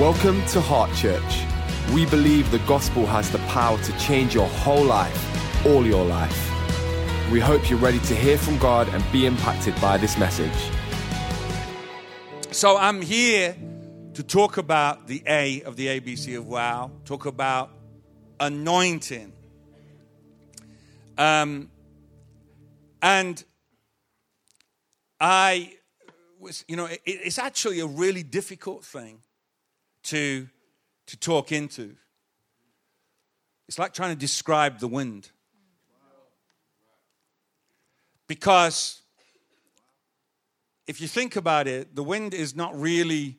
Welcome to Heart Church. We believe the gospel has the power to change your whole life, all your life. We hope you're ready to hear from God and be impacted by this message. So I'm here to talk about the A of the ABC of Wow, talk about anointing. Um, and I was, you know, it, it's actually a really difficult thing to, to talk into. It's like trying to describe the wind. Because if you think about it, the wind is not really.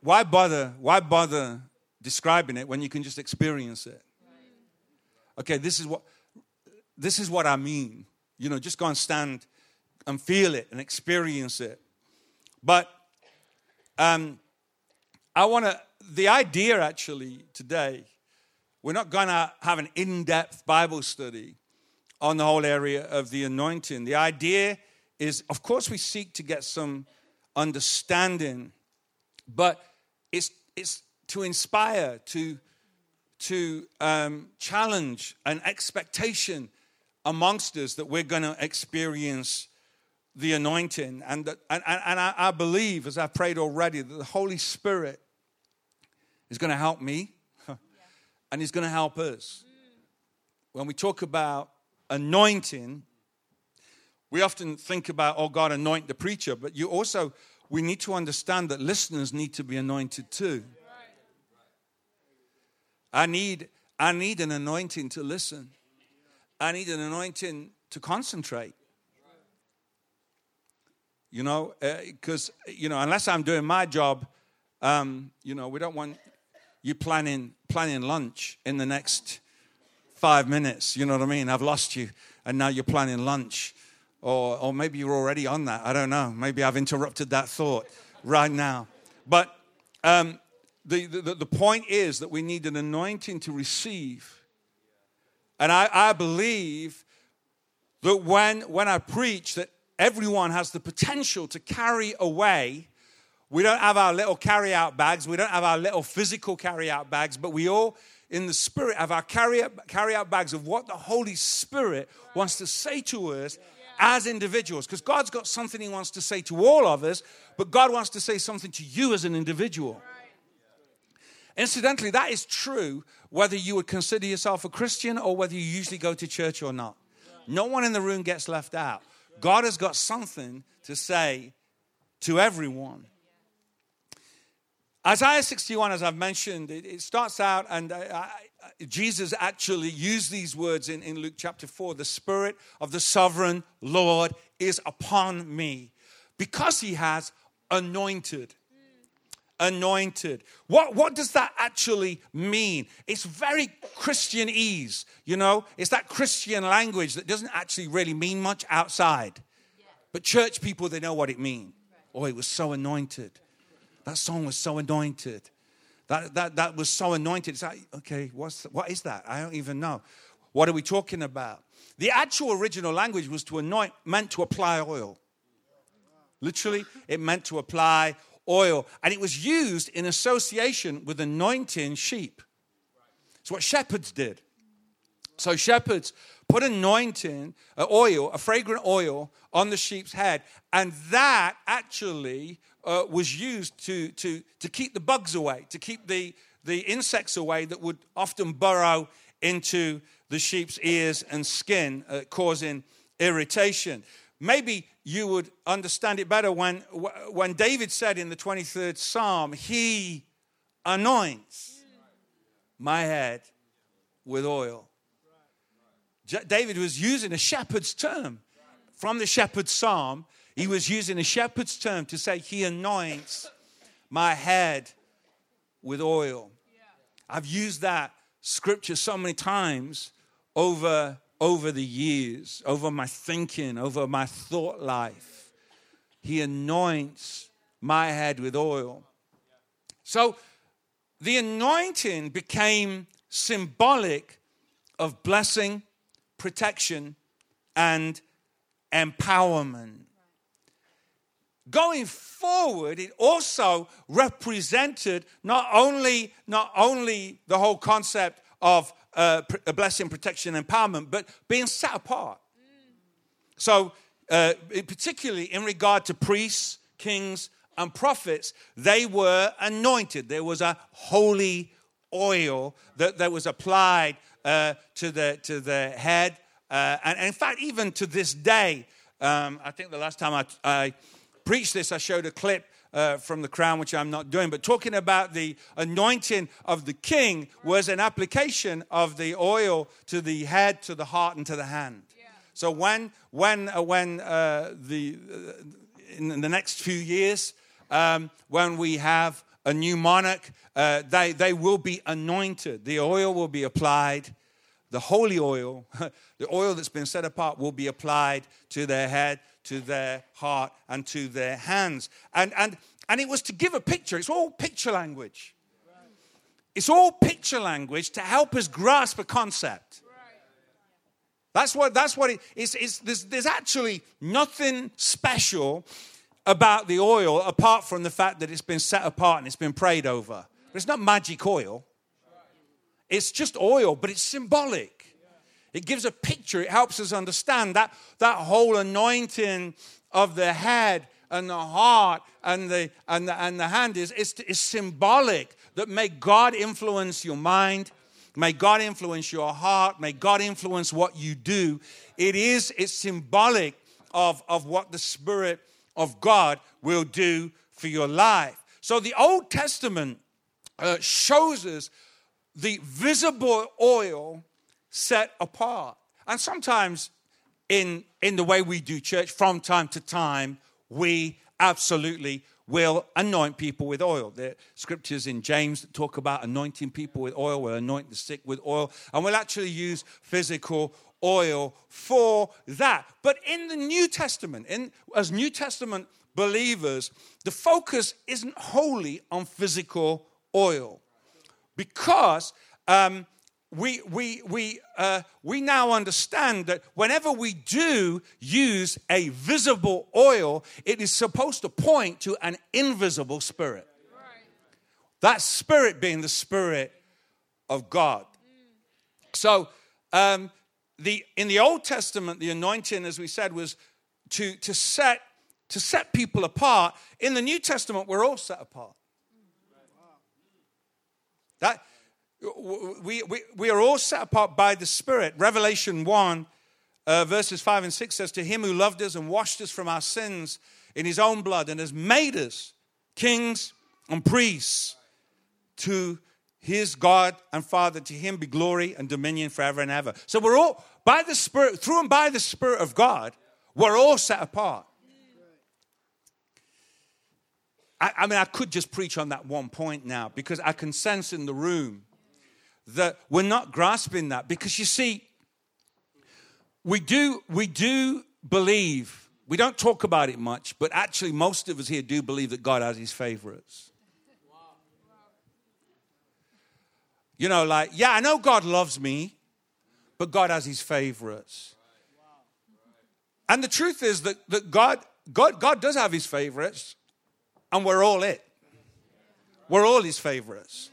Why bother? Why bother describing it when you can just experience it? Okay, this is what this is what I mean. You know, just go and stand and feel it and experience it. But um, I want to, the idea actually today, we're not going to have an in depth Bible study on the whole area of the anointing. The idea is, of course, we seek to get some understanding, but it's, it's to inspire, to, to um, challenge an expectation amongst us that we're going to experience the anointing. And, that, and, and I, I believe, as I've prayed already, that the Holy Spirit is going to help me and he's going to help us. When we talk about anointing, we often think about, oh, God, anoint the preacher, but you also, we need to understand that listeners need to be anointed too. I need, I need an anointing to listen. I need an anointing to concentrate. You know, because, uh, you know, unless I'm doing my job, um, you know, we don't want you planning planning lunch in the next five minutes. You know what I mean? I've lost you, and now you're planning lunch, or or maybe you're already on that. I don't know. Maybe I've interrupted that thought right now. But um, the, the the point is that we need an anointing to receive, and I, I believe that when when I preach that everyone has the potential to carry away we don't have our little carry out bags. We don't have our little physical carry out bags, but we all, in the spirit, have our carry out, carry out bags of what the Holy Spirit wants to say to us as individuals. Because God's got something He wants to say to all of us, but God wants to say something to you as an individual. Incidentally, that is true whether you would consider yourself a Christian or whether you usually go to church or not. No one in the room gets left out. God has got something to say to everyone. Isaiah 61, as I've mentioned, it, it starts out, and I, I, Jesus actually used these words in, in Luke chapter 4 The Spirit of the sovereign Lord is upon me because he has anointed. Anointed. What, what does that actually mean? It's very Christianese, you know? It's that Christian language that doesn't actually really mean much outside. But church people, they know what it means. Oh, it was so anointed. That song was so anointed. That, that, that was so anointed. It's like, okay, what's, what is that? I don't even know. What are we talking about? The actual original language was to anoint, meant to apply oil. Literally, it meant to apply oil. And it was used in association with anointing sheep. It's what shepherds did. So shepherds put anointing, uh, oil, a fragrant oil on the sheep's head. And that actually uh, was used to, to, to keep the bugs away, to keep the, the insects away that would often burrow into the sheep's ears and skin, uh, causing irritation. Maybe you would understand it better when, when David said in the 23rd Psalm, He anoints my head with oil. David was using a shepherd's term from the shepherd's psalm he was using a shepherd's term to say, He anoints my head with oil. I've used that scripture so many times over, over the years, over my thinking, over my thought life. He anoints my head with oil. So the anointing became symbolic of blessing, protection, and empowerment. going forward, it also represented not only, not only the whole concept of uh, a blessing, protection, empowerment, but being set apart. So, uh, particularly in regard to priests, kings, and prophets, they were anointed. There was a holy oil that, that was applied uh, to, the, to the head. Uh, and, and, in fact, even to this day, um, I think the last time I, I preached this, I showed a clip uh, from the crown, which I'm not doing, but talking about the anointing of the king was an application of the oil to the head, to the heart, and to the hand. Yeah. So when when uh, when uh, the uh, in the next few years, um, when we have a new monarch, uh, they they will be anointed. The oil will be applied. The holy oil, the oil that's been set apart, will be applied to their head, to their heart and to their hands. And, and, and it was to give a picture. It's all picture language. It's all picture language to help us grasp a concept. That's what, that's what it is. There's, there's actually nothing special about the oil apart from the fact that it's been set apart and it's been prayed over. But It's not magic oil, it's just oil, but it's symbolic. It gives a picture. It helps us understand that, that whole anointing of the head and the heart and the, and the, and the hand is, is, is symbolic that may God influence your mind. May God influence your heart. May God influence what you do. It is, it's symbolic of, of what the Spirit of God will do for your life. So the Old Testament uh, shows us the visible oil set apart. And sometimes in, in the way we do church, from time to time, we absolutely will anoint people with oil. Are scriptures in James that talk about anointing people with oil. We'll anoint the sick with oil. And we'll actually use physical oil for that. But in the New Testament, in, as New Testament believers, the focus isn't wholly on physical oil because um, we, we, we, uh, we now understand that whenever we do use a visible oil, it is supposed to point to an invisible spirit. That spirit being the spirit of God. So, um, the, in the Old Testament, the anointing, as we said, was to, to, set, to set people apart. In the New Testament, we're all set apart. That, we, we, we are all set apart by the Spirit. Revelation 1, uh, verses 5 and 6 says, To him who loved us and washed us from our sins in his own blood and has made us kings and priests to his God and Father. To him be glory and dominion forever and ever. So we're all, by the Spirit, through and by the Spirit of God, we're all set apart. I, I mean, I could just preach on that one point now because I can sense in the room that we're not grasping that because you see we do we do believe we don't talk about it much but actually most of us here do believe that god has his favorites you know like yeah i know god loves me but god has his favorites. And the truth is that, that god god god does have his favorites and we're all it. We're all his favorites.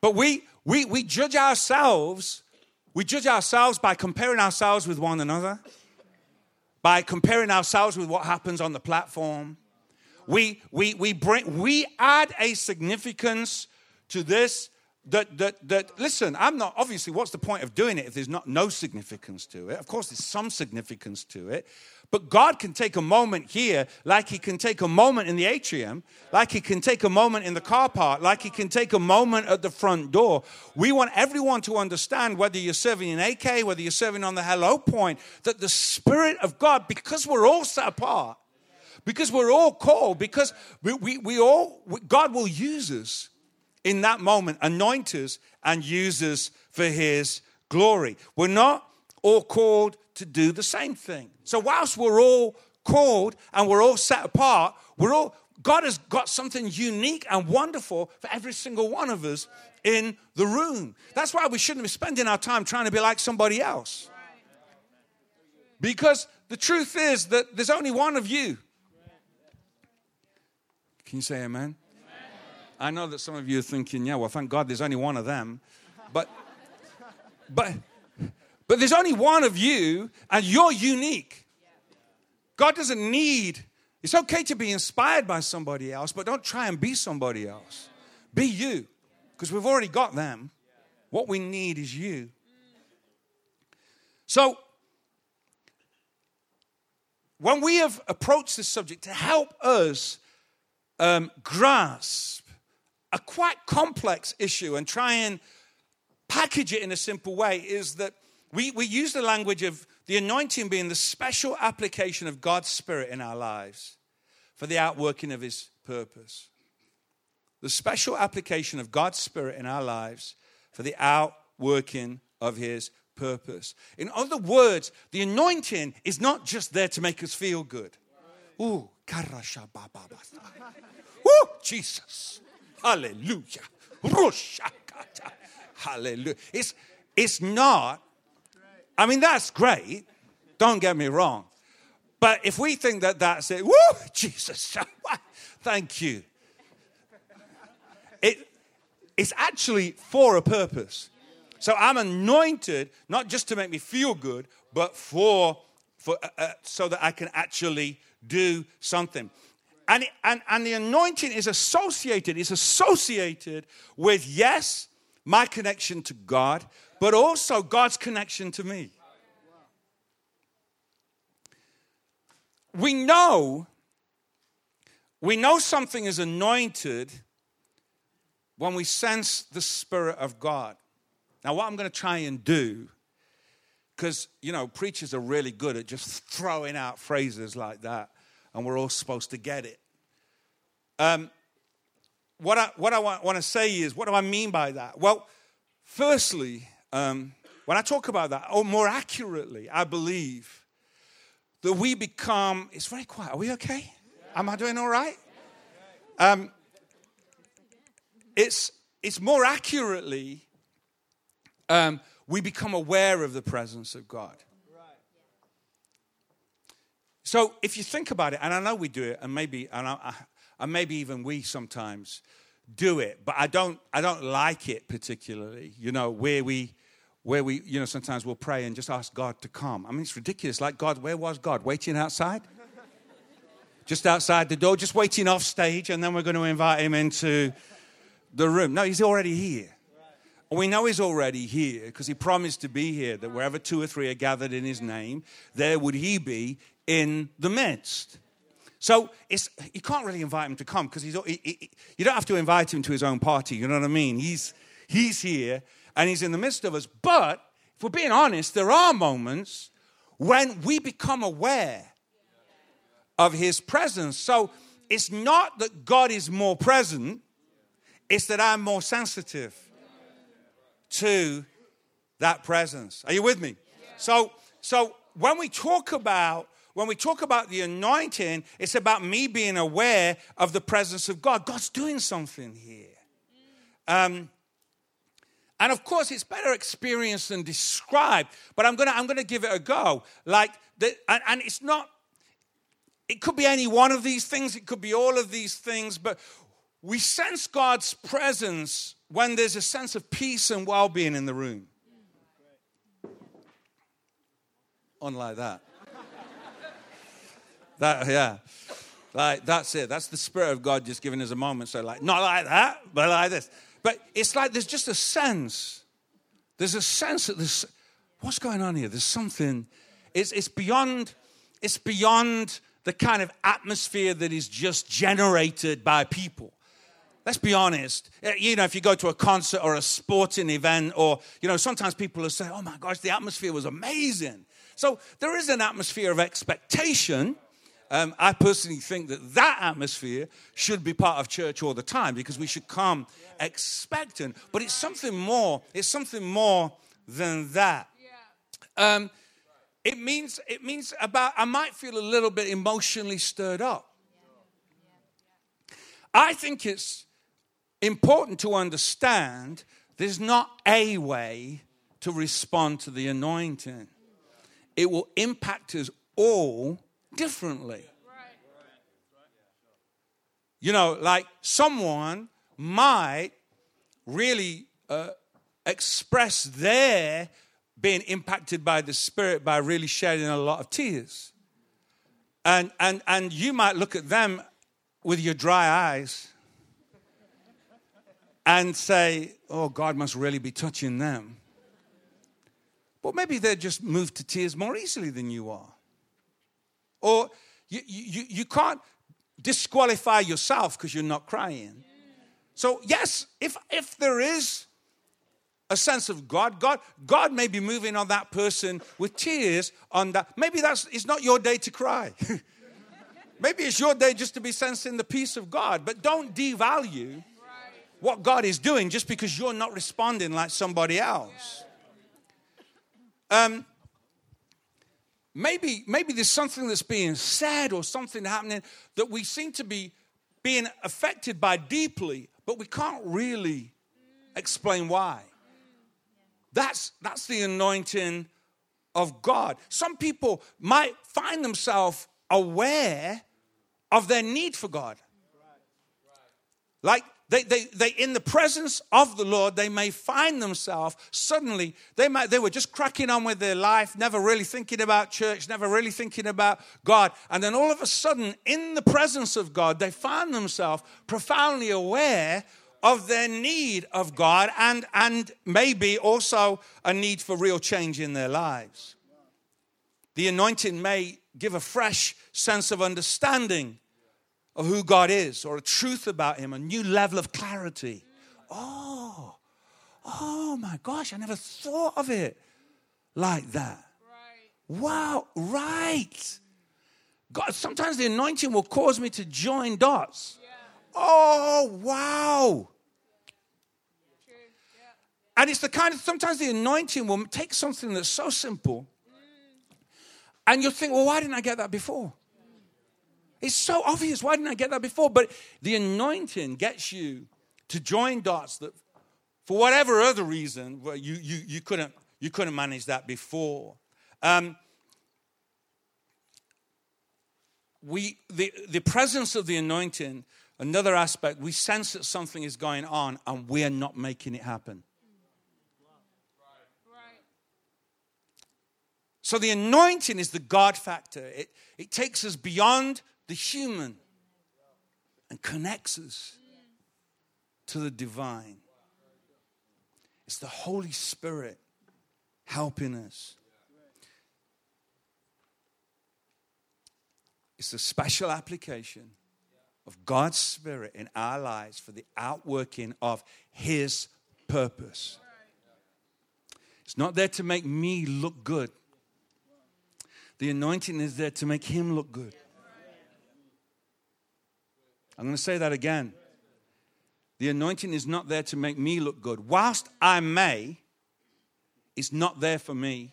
But we we, we judge ourselves, we judge ourselves by comparing ourselves with one another, by comparing ourselves with what happens on the platform. We, we, we, bring, we add a significance to this that, that, that, listen, I'm not, obviously, what's the point of doing it if there's not no significance to it? Of course, there's some significance to it. But God can take a moment here, like He can take a moment in the atrium, like He can take a moment in the car park, like He can take a moment at the front door. We want everyone to understand, whether you're serving in AK, whether you're serving on the hello point, that the Spirit of God, because we're all set apart, because we're all called, because we, we, we all, God will use us in that moment, anoint us and use us for His glory. We're not all called to do the same thing. So, whilst we're all called and we're all set apart, we're all God has got something unique and wonderful for every single one of us in the room. That's why we shouldn't be spending our time trying to be like somebody else. Because the truth is that there's only one of you. Can you say amen? I know that some of you are thinking, yeah, well, thank God there's only one of them. But, but, but there's only one of you, and you're unique. God doesn't need, it's okay to be inspired by somebody else, but don't try and be somebody else. Be you, because we've already got them. What we need is you. So, when we have approached this subject to help us um, grasp a quite complex issue and try and package it in a simple way, is that we, we use the language of the anointing being the special application of God's Spirit in our lives for the outworking of His purpose. The special application of God's Spirit in our lives for the outworking of His purpose. In other words, the anointing is not just there to make us feel good. Ooh, Ooh, Jesus. Hallelujah. Hallelujah. It's, it's not, I mean, that's great. Don't get me wrong. But if we think that that's it, woo, Jesus, thank you. It, it's actually for a purpose. So I'm anointed not just to make me feel good, but for, for uh, uh, so that I can actually do something. And, and, and the anointing is associated, is associated with, yes, my connection to God, but also God's connection to me. We know, we know something is anointed when we sense the Spirit of God. Now, what I'm going to try and do, because, you know, preachers are really good at just throwing out phrases like that, and we're all supposed to get it. Um, what I, what I want, want, to say is, what do I mean by that? Well, firstly, um, when I talk about that, or more accurately, I believe that we become, it's very quiet. Are we okay? Am I doing all right? Um, it's, it's more accurately um, we become aware of the presence of God. So if you think about it, and I know we do it, and maybe, and, I, and maybe even we sometimes do it, but I don't, I don't like it particularly. You know, where we, where we, you know, sometimes we'll pray and just ask God to come. I mean, it's ridiculous. Like God, where was God? Waiting outside? just outside the door, just waiting off stage, and then we're going to invite him into the room. No, he's already here. We know he's already here because he promised to be here, that wherever two or three are gathered in his name, there would he be in the midst. So it's, you can't really invite him to come because you don't have to invite him to his own party. You know what I mean? He's, he's here and he's in the midst of us. But if we're being honest, there are moments when we become aware of his presence. So it's not that God is more present, it's that I'm more sensitive to that presence. Are you with me? So, so when we talk about when we talk about the anointing, it's about me being aware of the presence of God. God's doing something here. Um, and of course, it's better experienced than described, but I'm gonna, I'm gonna give it a go. Like, the, and, and it's not, it could be any one of these things, it could be all of these things, but we sense God's presence when there's a sense of peace and well being in the room. Unlike that. that, yeah. Like, that's it. That's the Spirit of God just giving us a moment. So, like, not like that, but like this. But it's like there's just a sense. There's a sense that there's, what's going on here? There's something, it's, it's beyond, it's beyond the kind of atmosphere that is just generated by people. Let's be honest. Uh, you know, if you go to a concert or a sporting event, or, you know, sometimes people will say, oh my gosh, the atmosphere was amazing. So there is an atmosphere of expectation. Um, I personally think that that atmosphere should be part of church all the time because we should come expectant. But it's something more. It's something more than that. Um, it means it means about I might feel a little bit emotionally stirred up. I think it's important to understand there's not a way to respond to the anointing, it will impact us all differently. you know, like someone might really uh, express their being impacted by the Spirit by really shedding a lot of tears. And, and, and you might look at them with your dry eyes and say, oh, God must really be touching them. But maybe they're just moved to tears more easily than you are. Or you, you, you can't disqualify yourself because you're not crying. So, yes, if, if there is a sense of God, God, God may be moving on that person with tears on that. Maybe that's it's not your day to cry. Maybe it's your day just to be sensing the peace of God. But don't devalue what God is doing just because you're not responding like somebody else. Um, maybe, maybe there's something that's being said or something happening that we seem to be being affected by deeply, but we can't really explain why. That's, that's the anointing of God. Some people might find themselves aware of their need for God. Like they, they, they, in the presence of the Lord, they may find themselves suddenly, they, might, they were just cracking on with their life, never really thinking about church, never really thinking about God. And then all of a sudden, in the presence of God, they find themselves profoundly aware of their need of God and, and maybe also a need for real change in their lives. The anointing may give a fresh sense of understanding of who God is or a truth about Him, a new level of clarity. Oh, oh my gosh, I never thought of it like that. Wow, right. God, sometimes the anointing will cause me to join dots. Oh, wow. And it's the kind of, sometimes the anointing will take something that's so simple mm. and you'll think, well, why didn't I get that before? It's so obvious. Why didn't I get that before? But the anointing gets you to join dots that, for whatever other reason, well, you, you, you, couldn't, you couldn't manage that before. Um, we, the, the presence of the anointing, another aspect, we sense that something is going on and we're not making it happen. So the anointing is the God factor. It, it takes us beyond the human and connects us to the divine. It's the Holy Spirit helping us. It's a special application of God's Spirit in our lives for the outworking of His purpose. It's not there to make me look good. The anointing is there to make him look good. I'm going to say that again. The anointing is not there to make me look good. Whilst I may, it's not there for me.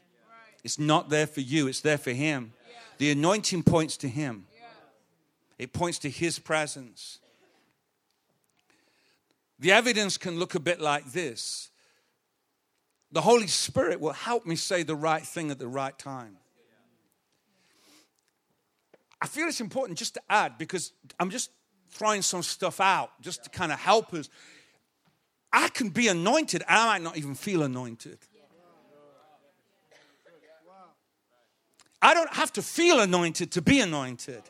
It's not there for you. It's there for him. The anointing points to him, it points to his presence. The evidence can look a bit like this the Holy Spirit will help me say the right thing at the right time. I feel it's important just to add because I'm just throwing some stuff out just to kind of help us. I can be anointed, I might not even feel anointed. I don't have to feel anointed to be anointed.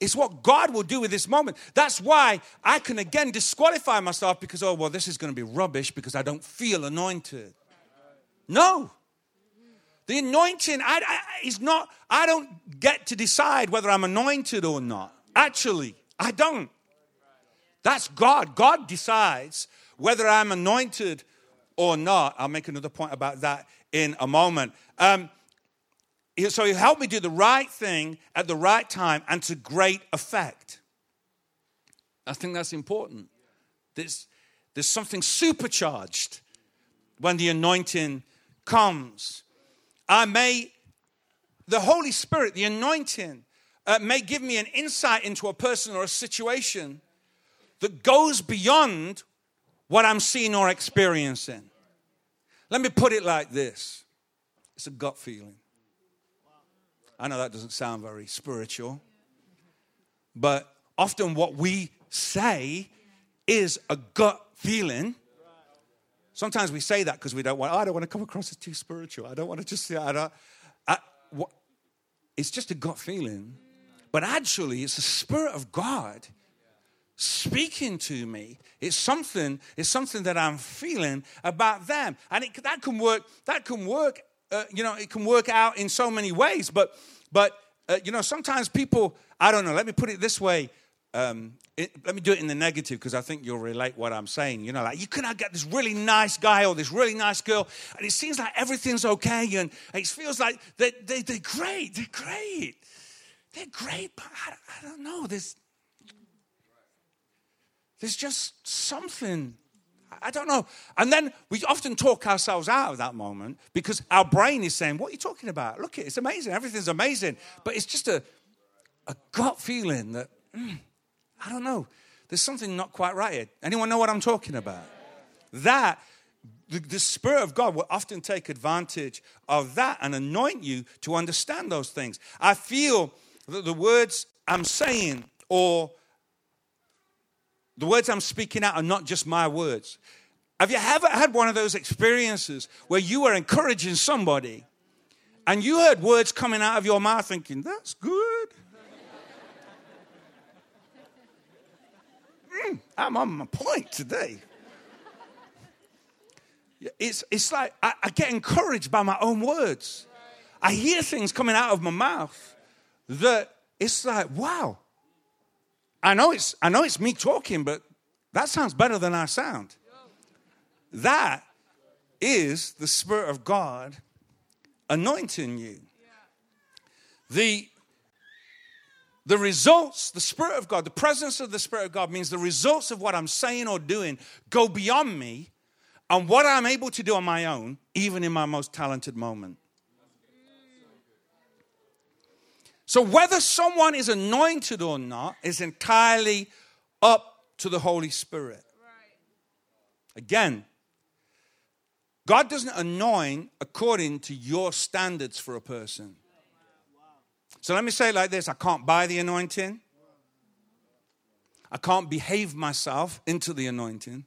It's what God will do with this moment. That's why I can again disqualify myself because, oh, well, this is going to be rubbish because I don't feel anointed. No. The anointing I, I, is not, I don't get to decide whether I'm anointed or not. Actually, I don't. That's God. God decides whether I'm anointed or not. I'll make another point about that in a moment. Um, so he helped me do the right thing at the right time and to great effect. I think that's important. There's, there's something supercharged when the anointing comes. I may, the Holy Spirit, the anointing, uh, may give me an insight into a person or a situation that goes beyond what I'm seeing or experiencing. Let me put it like this it's a gut feeling. I know that doesn't sound very spiritual, but often what we say is a gut feeling. Sometimes we say that because we don't want, oh, I don't want to come across as too spiritual. I don't want to just say, I don't. I, what, it's just a gut feeling. But actually, it's the Spirit of God speaking to me. It's something, it's something that I'm feeling about them. And it, that can work, that can work, uh, you know, it can work out in so many ways. But, but uh, you know, sometimes people, I don't know, let me put it this way. Um, it, let me do it in the negative because I think you'll relate what I'm saying. You know, like you cannot get this really nice guy or this really nice girl, and it seems like everything's okay, and it feels like they, they, they're great, they're great, they're great, but I, I don't know. There's, there's just something I don't know. And then we often talk ourselves out of that moment because our brain is saying, What are you talking about? Look, it's amazing. Everything's amazing. But it's just a, a gut feeling that, mm, I don't know, there's something not quite right here. Anyone know what I'm talking about? That, the, the Spirit of God will often take advantage of that and anoint you to understand those things. I feel that the words I'm saying or the words I'm speaking out are not just my words. Have you ever had one of those experiences where you were encouraging somebody and you heard words coming out of your mouth thinking, that's good? mm, I'm on my point today. It's, it's like I, I get encouraged by my own words. I hear things coming out of my mouth that it's like, wow, I know it's I know it's me talking, but that sounds better than I sound. That is the Spirit of God anointing you. The the results, the Spirit of God, the presence of the Spirit of God means the results of what I'm saying or doing go beyond me and what I'm able to do on my own, even in my most talented moment. So, whether someone is anointed or not is entirely up to the Holy Spirit. Again, God doesn't anoint according to your standards for a person. So let me say it like this I can't buy the anointing, I can't behave myself into the anointing.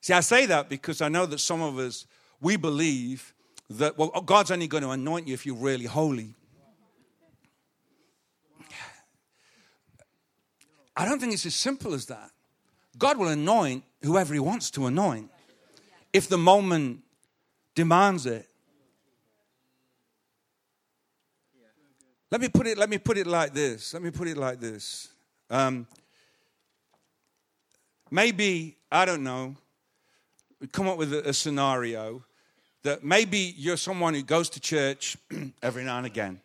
See, I say that because I know that some of us, we believe that, well, God's only going to anoint you if you're really holy. I don't think it's as simple as that. God will anoint whoever He wants to anoint if the moment demands it. Let me put it. Let me put it like this. Let me put it like this. Um, maybe I don't know. Come up with a, a scenario that maybe you're someone who goes to church every now and again.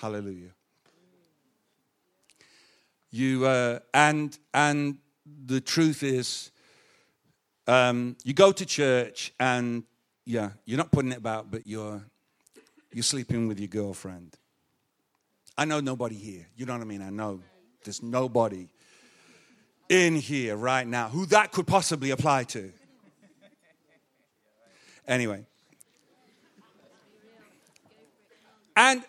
Hallelujah. You uh, and and the truth is, um, you go to church and yeah, you're not putting it about, but you're you're sleeping with your girlfriend. I know nobody here. You know what I mean? I know there's nobody in here right now who that could possibly apply to. Anyway, And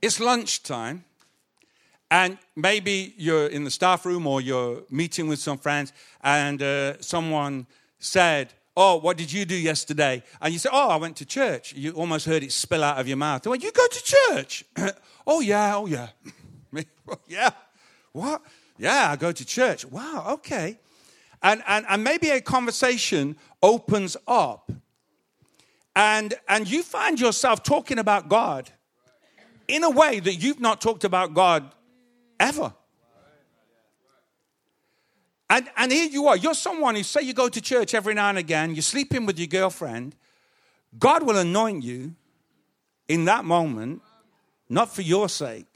it's lunchtime, and maybe you're in the staff room or you're meeting with some friends, and uh, someone said, Oh, what did you do yesterday? And you say, Oh, I went to church. You almost heard it spill out of your mouth. Well, you go to church? oh, yeah, oh, yeah. yeah. What? Yeah, I go to church. Wow, okay. And, and, and maybe a conversation opens up, and, and you find yourself talking about God in a way that you've not talked about God ever. And, and here you are. You're someone who say you go to church every now and again, you're sleeping with your girlfriend. God will anoint you in that moment, not for your sake,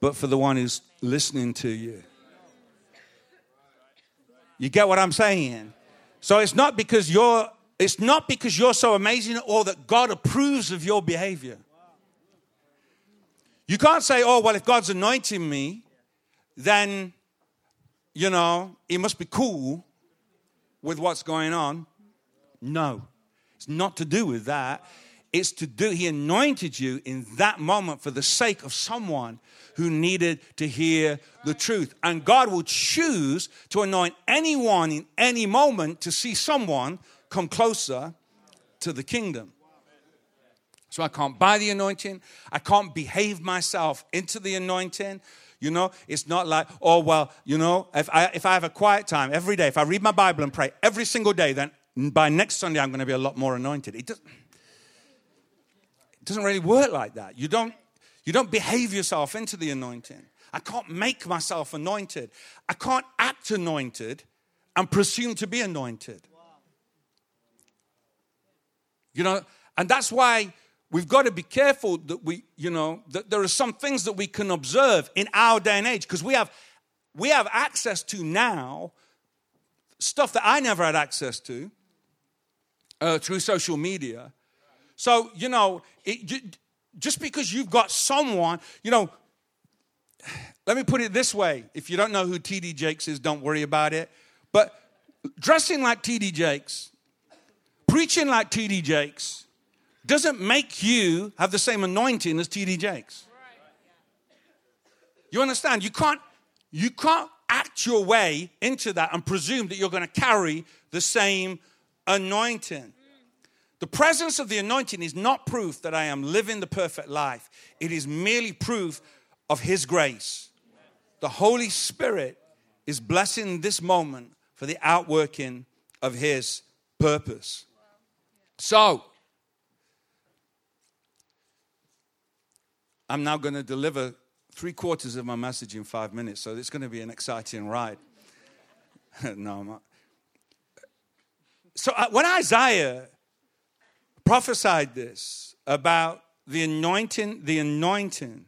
but for the one who's listening to you. You get what I'm saying? So it's not because you're it's not because you're so amazing or that God approves of your behavior. You can't say, oh, well, if God's anointing me, then, you know, he must be cool with what's going on. No, it's not to do with that. It's to do, He anointed you in that moment for the sake of someone who needed to hear the truth. And God will choose to anoint anyone in any moment to see someone come closer to the kingdom. So I can't buy the anointing. I can't behave myself into the anointing. You know, it's not like, oh, well, you know, if I, if I have a quiet time every day, if I read my Bible and pray every single day, then by next Sunday I'm going to be a lot more anointed. It, does, it doesn't really work like that. You don't, you don't behave yourself into the anointing. I can't make myself anointed. I can't act anointed and presume to be anointed. You know, and that's why we've got to be careful that we, you know, that there are some things that we can observe in our day and age because we have we have access to now stuff that I never had access to uh, through social media. So you know, it, just because you've got someone, you know, let me put it this way: if you don't know who T.D. Jakes is, don't worry about it. But dressing like T.D. Jakes, preaching like T.D. Jakes doesn't make you have the same anointing as T.D. Jakes. You understand? You can't, you can't act your way into that and presume that you're going to carry the same anointing. The presence of the anointing is not proof that I am living the perfect life, it is merely proof of His grace. The Holy Spirit is blessing this moment for the outworking of His purpose. So, I'm now going to deliver three quarters of my message in five minutes, so it's going to be an exciting ride. no, I'm not. So uh, when Isaiah prophesied this about the anointing, the anointing,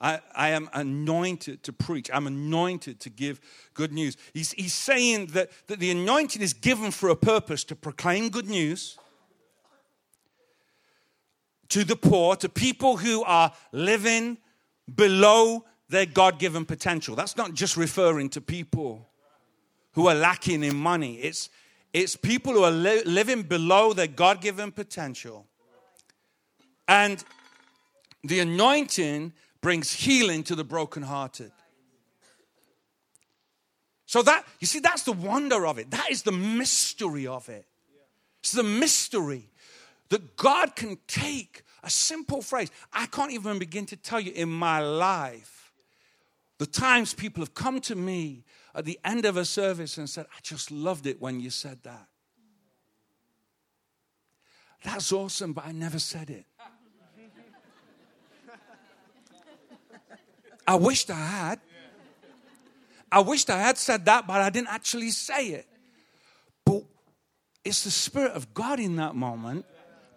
I, I, am anointed to preach. I'm anointed to give good news. He's, he's saying that, that the anointing is given for a purpose to proclaim good news to the poor, to people who are living below their God given potential. That's not just referring to people who are lacking in money, it's, it's people who are li- living below their God given potential. And the anointing brings healing to the brokenhearted. So that, you see, that's the wonder of it. That is the mystery of it. It's the mystery that God can take a simple phrase. I can't even begin to tell you in my life the times people have come to me at the end of a service and said, I just loved it when you said that. That's awesome, but I never said it. I wished I had. I wished I had said that, but I didn't actually say it. But it's the Spirit of God in that moment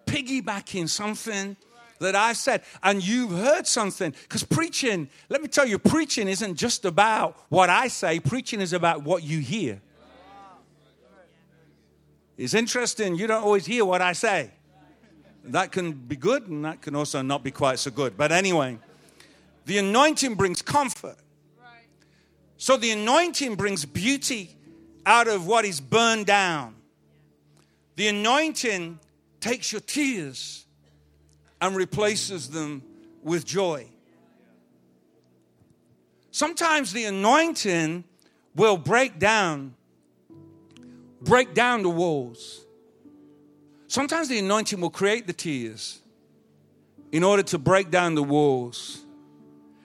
piggybacking something that I said, and you've heard something. Because preaching, let me tell you, preaching isn't just about what I say, preaching is about what you hear. It's interesting, you don't always hear what I say. That can be good, and that can also not be quite so good. But anyway, the anointing brings comfort. So the anointing brings beauty out of what is burned down. The anointing takes your tears and replaces them with joy. Sometimes the anointing will break down break down the walls. Sometimes the anointing will create the tears in order to break down the walls,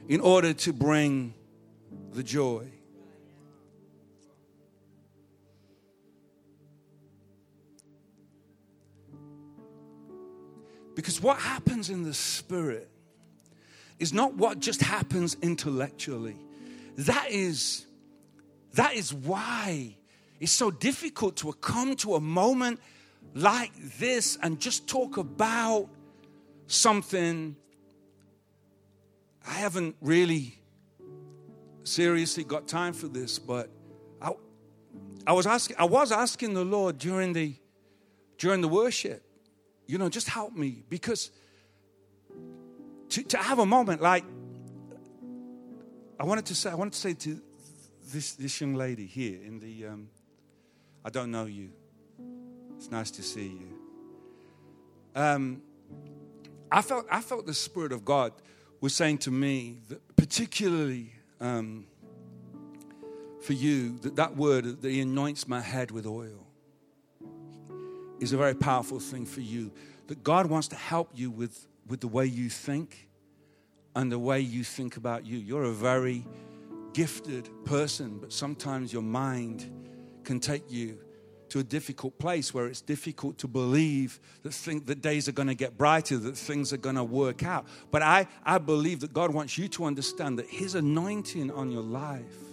in order to bring the joy. Because what happens in the spirit is not what just happens intellectually. That is that is why it's so difficult to come to a moment like this and just talk about something I haven't really seriously got time for this, but I, I was asking I was asking the Lord during the during the worship you know, just help me because to, to have a moment like I wanted to say, I wanted to say to this, this young lady here in the, um, I don't know you. It's nice to see you. um, I felt I felt the Spirit of God was saying to me that particularly um, for you that that word that He anoints my head with oil is a very powerful thing for you. That God wants to help you with with the way you think and the way you think about you. You're a very gifted person, but sometimes your mind can take you to a difficult place where it's difficult to believe that, think, that days are going to get brighter, that things are going to work out. But I, I believe that God wants you to understand that His anointing on your life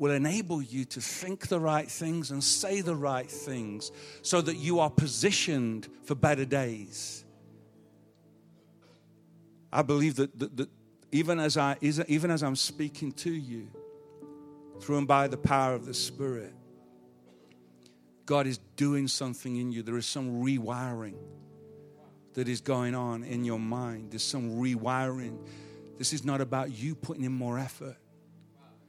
will enable you to think the right things and say the right things so that you are positioned for better days. I believe that, that, that even, as I, even as I'm speaking to you, through and by the power of the Spirit, God is doing something in you. There is some rewiring that is going on in your mind. There's some rewiring. This is not about you putting in more effort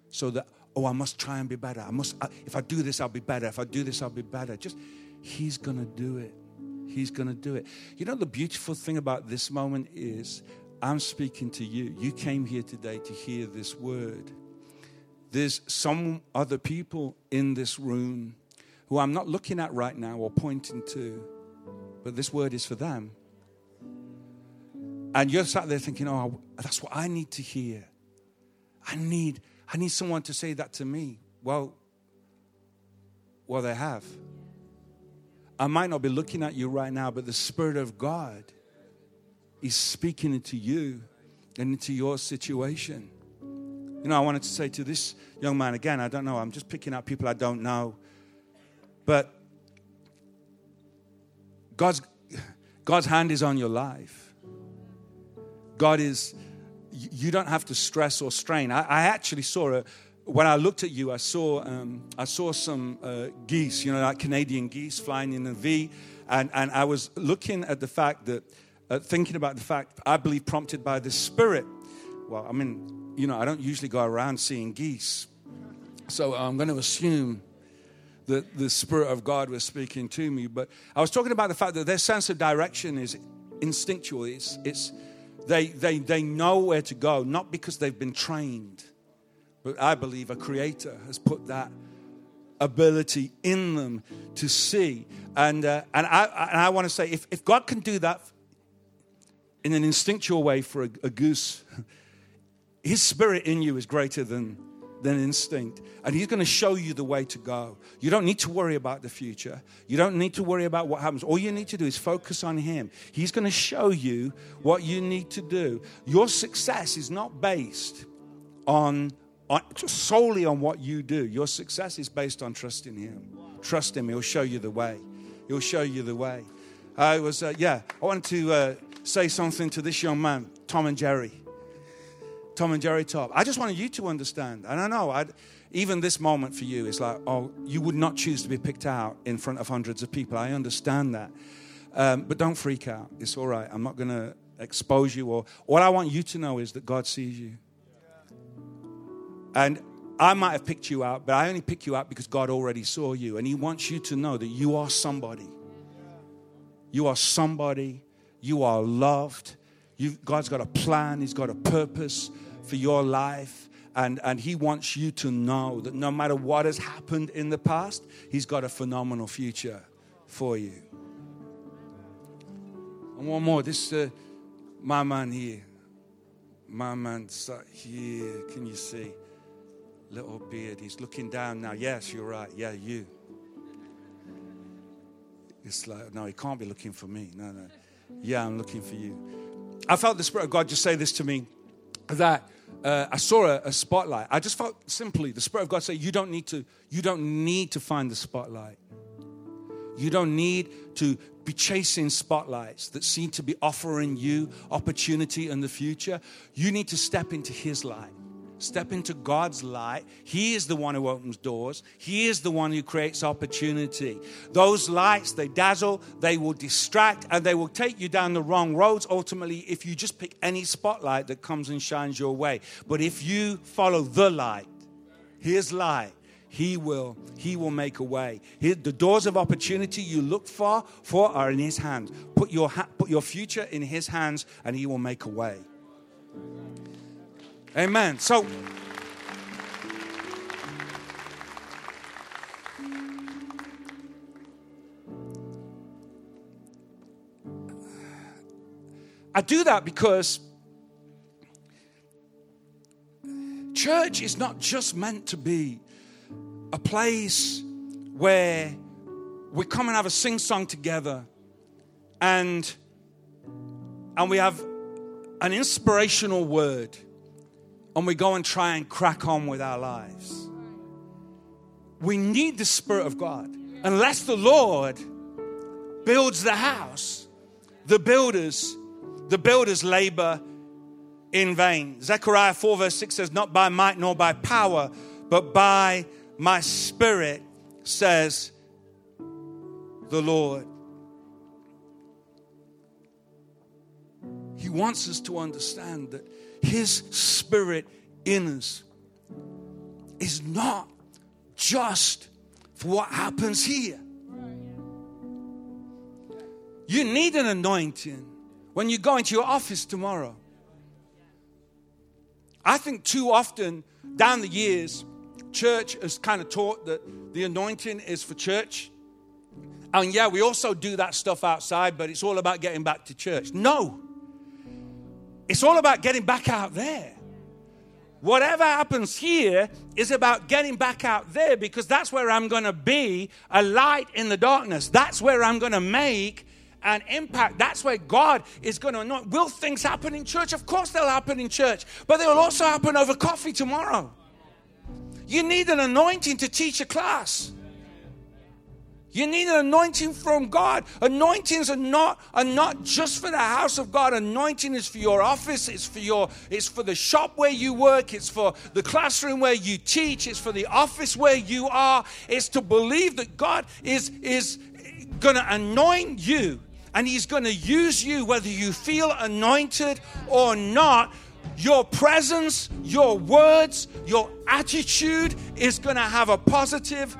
so that, oh, I must try and be better. I must, if I do this, I'll be better. If I do this, I'll be better. Just, He's going to do it. He's going to do it. You know, the beautiful thing about this moment is I'm speaking to you. You came here today to hear this word. There's some other people in this room who I'm not looking at right now or pointing to, but this word is for them. And you're sat there thinking, oh, that's what I need to hear. I need, I need someone to say that to me. Well, well, they have. I might not be looking at you right now, but the Spirit of God is speaking into you and into your situation. You know, I wanted to say to this young man again, I don't know, I'm just picking out people I don't know. But God's, God's hand is on your life. God is, you don't have to stress or strain. I, I actually saw a, when I looked at you, I saw, um, I saw some uh, geese, you know, like Canadian geese flying in a V. And, and I was looking at the fact that, uh, thinking about the fact, I believe prompted by the Spirit. Well, I mean, you know, I don't usually go around seeing geese. So I'm going to assume that the Spirit of God was speaking to me. But I was talking about the fact that their sense of direction is instinctual. It's, it's, they, they, they know where to go, not because they've been trained, but I believe a creator has put that ability in them to see. And, uh, and I, and I want to say if, if God can do that in an instinctual way for a, a goose, his spirit in you is greater than than instinct. And He's going to show you the way to go. You don't need to worry about the future. You don't need to worry about what happens. All you need to do is focus on Him. He's going to show you what you need to do. Your success is not based on, on solely on what you do. Your success is based on trusting Him. Trust Him. He'll show you the way. He'll show you the way. I was, uh, yeah, I wanted to uh, say something to this young man, Tom and Jerry. Tom and Jerry Top. I just wanted you to understand. And I know, I'd, even this moment for you is like, oh, you would not choose to be picked out in front of hundreds of people. I understand that. Um, but don't freak out. It's all right. I'm not going to expose you. Or all I want you to know is that God sees you. And I might have picked you out, but I only pick you out because God already saw you. And He wants you to know that you are somebody. You are somebody. You are loved. You've, God's got a plan, He's got a purpose for your life. And, and He wants you to know that no matter what has happened in the past, He's got a phenomenal future for you. And one more. This, uh, my man here. My man here. Can you see? Little beard. He's looking down now. Yes, you're right. Yeah, you. It's like, no, he can't be looking for me. No, no. Yeah, I'm looking for you. I felt the Spirit of God just say this to me that uh, I saw a, a, spotlight. I just felt simply the Spirit of God say, "You don't need to. You don't need to find the spotlight. You don't need to be chasing spotlights that seem to be offering you opportunity in the future. You need to step into His light." Step into God's light. He is the one who opens doors. He is the one who creates opportunity. Those lights, they dazzle, they will distract, and they will take you down the wrong roads ultimately if you just pick any spotlight that comes and shines your way. But if you follow the light, His light, He will. He will make a way. He, the doors of opportunity you look for for are in His hands. Put your ha- put your future in His hands, and He will make a way. Amen. So. I do that because church is not just meant to be a place where we come and have a sing song together and and we have an inspirational word and we go and try and crack on with our lives. We need the Spirit of God. Unless the Lord builds the house, the builders, the builders labor in vain. Zechariah 4 verse 6 says, Not by might nor by power, but by my spirit, says the Lord. He wants us to understand that His Spirit in us is not just for what happens here. You need an anointing when you go into your office tomorrow. I think too often down the years, church has kind of taught that the anointing is for church. And yeah, we also do that stuff outside, but it's all about getting back to church. No, it's all about getting back out there. Whatever happens here is about getting back out there because that's where I'm going to be a light in the darkness. That's where I'm going to make an impact. That's where God is going to anoint. Will things happen in church? Of course, they'll happen in church, but they will also happen over coffee tomorrow. You need an anointing to teach a class. You need an anointing from God. Anointings are not, are not just for the house of God. Anointing is for your office, it's for your it's for the shop where you work, it's for the classroom where you teach, it's for the office where you are. It's to believe that God is, is gonna anoint you and He's to use you whether you feel anointed or not. Your presence, your words, your attitude is to have a positive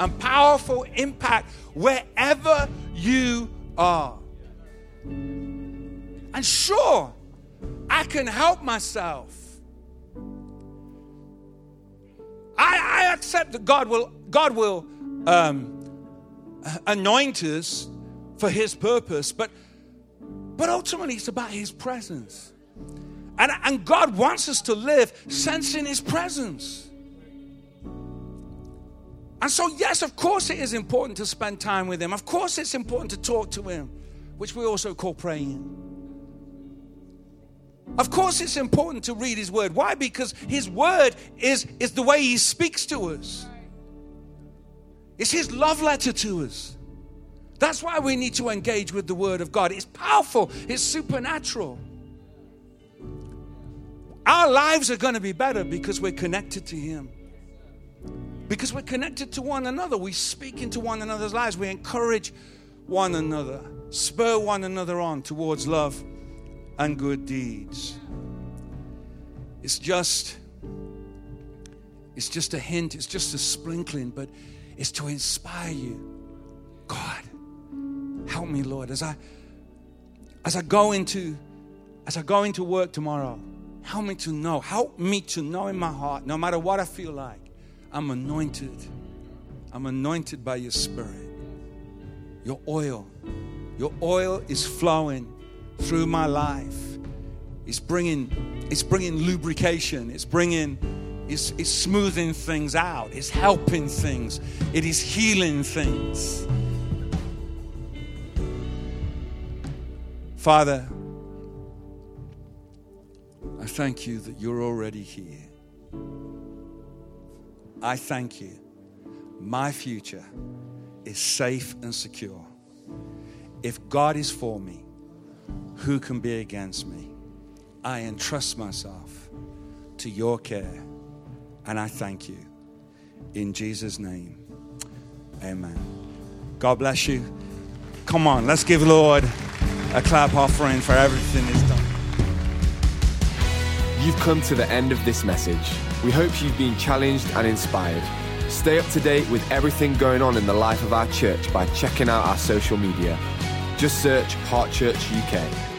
and powerful impact wherever you are. And sure, I can help myself. I, I accept that God will God will um, anoint us for his purpose, but but ultimately it's about his presence. And, and God wants us to live sensing his presence. And so, yes, of course, it is important to spend time with him. Of course, it's important to talk to him, which we also call praying. Of course, it's important to read his word. Why? Because his word is, is the way he speaks to us, it's his love letter to us. That's why we need to engage with the Word of God. It's powerful, it's supernatural. Our lives are going to be better because we're connected to Him. Because we're connected to one another. We speak into one another's lives. We encourage one another, spur one another on towards love and good deeds. It's just it's just a hint, it's just a sprinkling, but it's to inspire you. God, Help me, Lord, as I as I go into as I go into work tomorrow. Help me to know. Help me to know in my heart, no matter what I feel like, I'm anointed. I'm anointed by your spirit. Your oil. Your oil is flowing through my life. It's bringing it's bringing lubrication. It's bringing it's, it's smoothing things out. It's helping things. It is healing things. Father, I thank you that you're already here. I thank you. My future is safe and secure. If God is for me, who can be against me? I entrust myself to your care and I thank you. In Jesus' name, amen. God bless you. Come on, let's give Lord a clap offering for everything He's done. You've come to the end of this message. We hope you've been challenged and inspired. Stay up to date with everything going on in the life of our church by checking out our social media. Just search Heart Church UK.